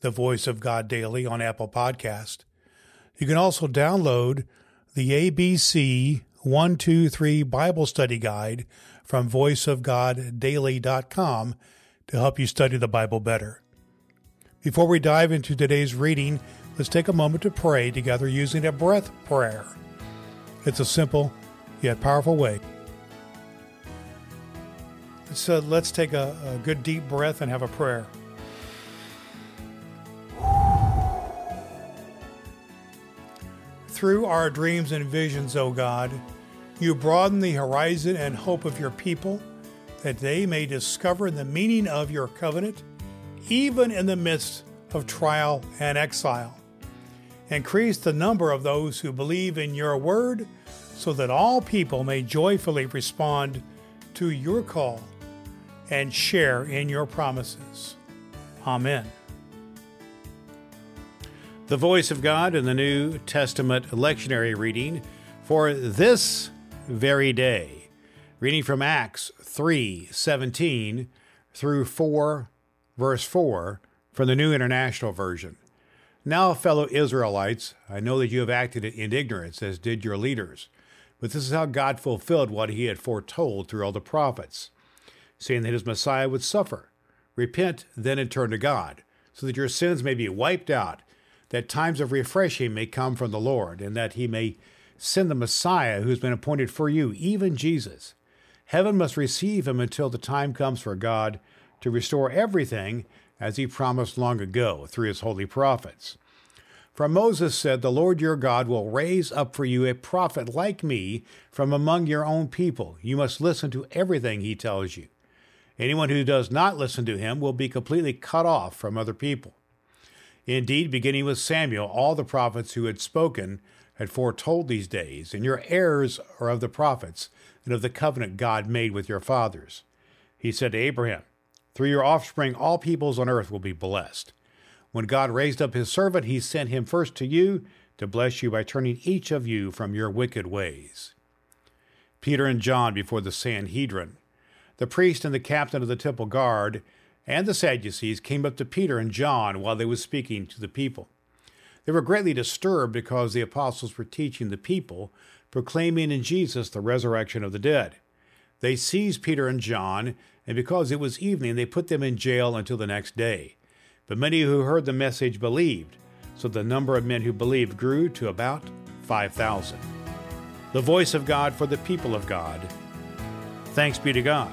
the Voice of God Daily on Apple Podcast. You can also download the ABC 123 Bible Study Guide from voiceofgoddaily.com to help you study the Bible better. Before we dive into today's reading, let's take a moment to pray together using a breath prayer. It's a simple yet powerful way. So let's take a, a good deep breath and have a prayer. Through our dreams and visions, O God, you broaden the horizon and hope of your people that they may discover the meaning of your covenant, even in the midst of trial and exile. Increase the number of those who believe in your word so that all people may joyfully respond to your call and share in your promises. Amen. The voice of God in the New Testament lectionary reading for this very day. Reading from Acts 3:17 through 4 verse 4 from the New International Version. Now, fellow Israelites, I know that you have acted in ignorance as did your leaders, but this is how God fulfilled what he had foretold through all the prophets, saying that his Messiah would suffer. Repent then and turn to God, so that your sins may be wiped out that times of refreshing may come from the Lord, and that he may send the Messiah who has been appointed for you, even Jesus. Heaven must receive him until the time comes for God to restore everything as he promised long ago through his holy prophets. For Moses said, The Lord your God will raise up for you a prophet like me from among your own people. You must listen to everything he tells you. Anyone who does not listen to him will be completely cut off from other people. Indeed, beginning with Samuel, all the prophets who had spoken had foretold these days, and your heirs are of the prophets and of the covenant God made with your fathers. He said to Abraham, Through your offspring, all peoples on earth will be blessed. When God raised up his servant, he sent him first to you to bless you by turning each of you from your wicked ways. Peter and John before the Sanhedrin. The priest and the captain of the temple guard and the Sadducees came up to Peter and John while they were speaking to the people. They were greatly disturbed because the apostles were teaching the people, proclaiming in Jesus the resurrection of the dead. They seized Peter and John, and because it was evening, they put them in jail until the next day. But many who heard the message believed, so the number of men who believed grew to about 5,000. The voice of God for the people of God. Thanks be to God.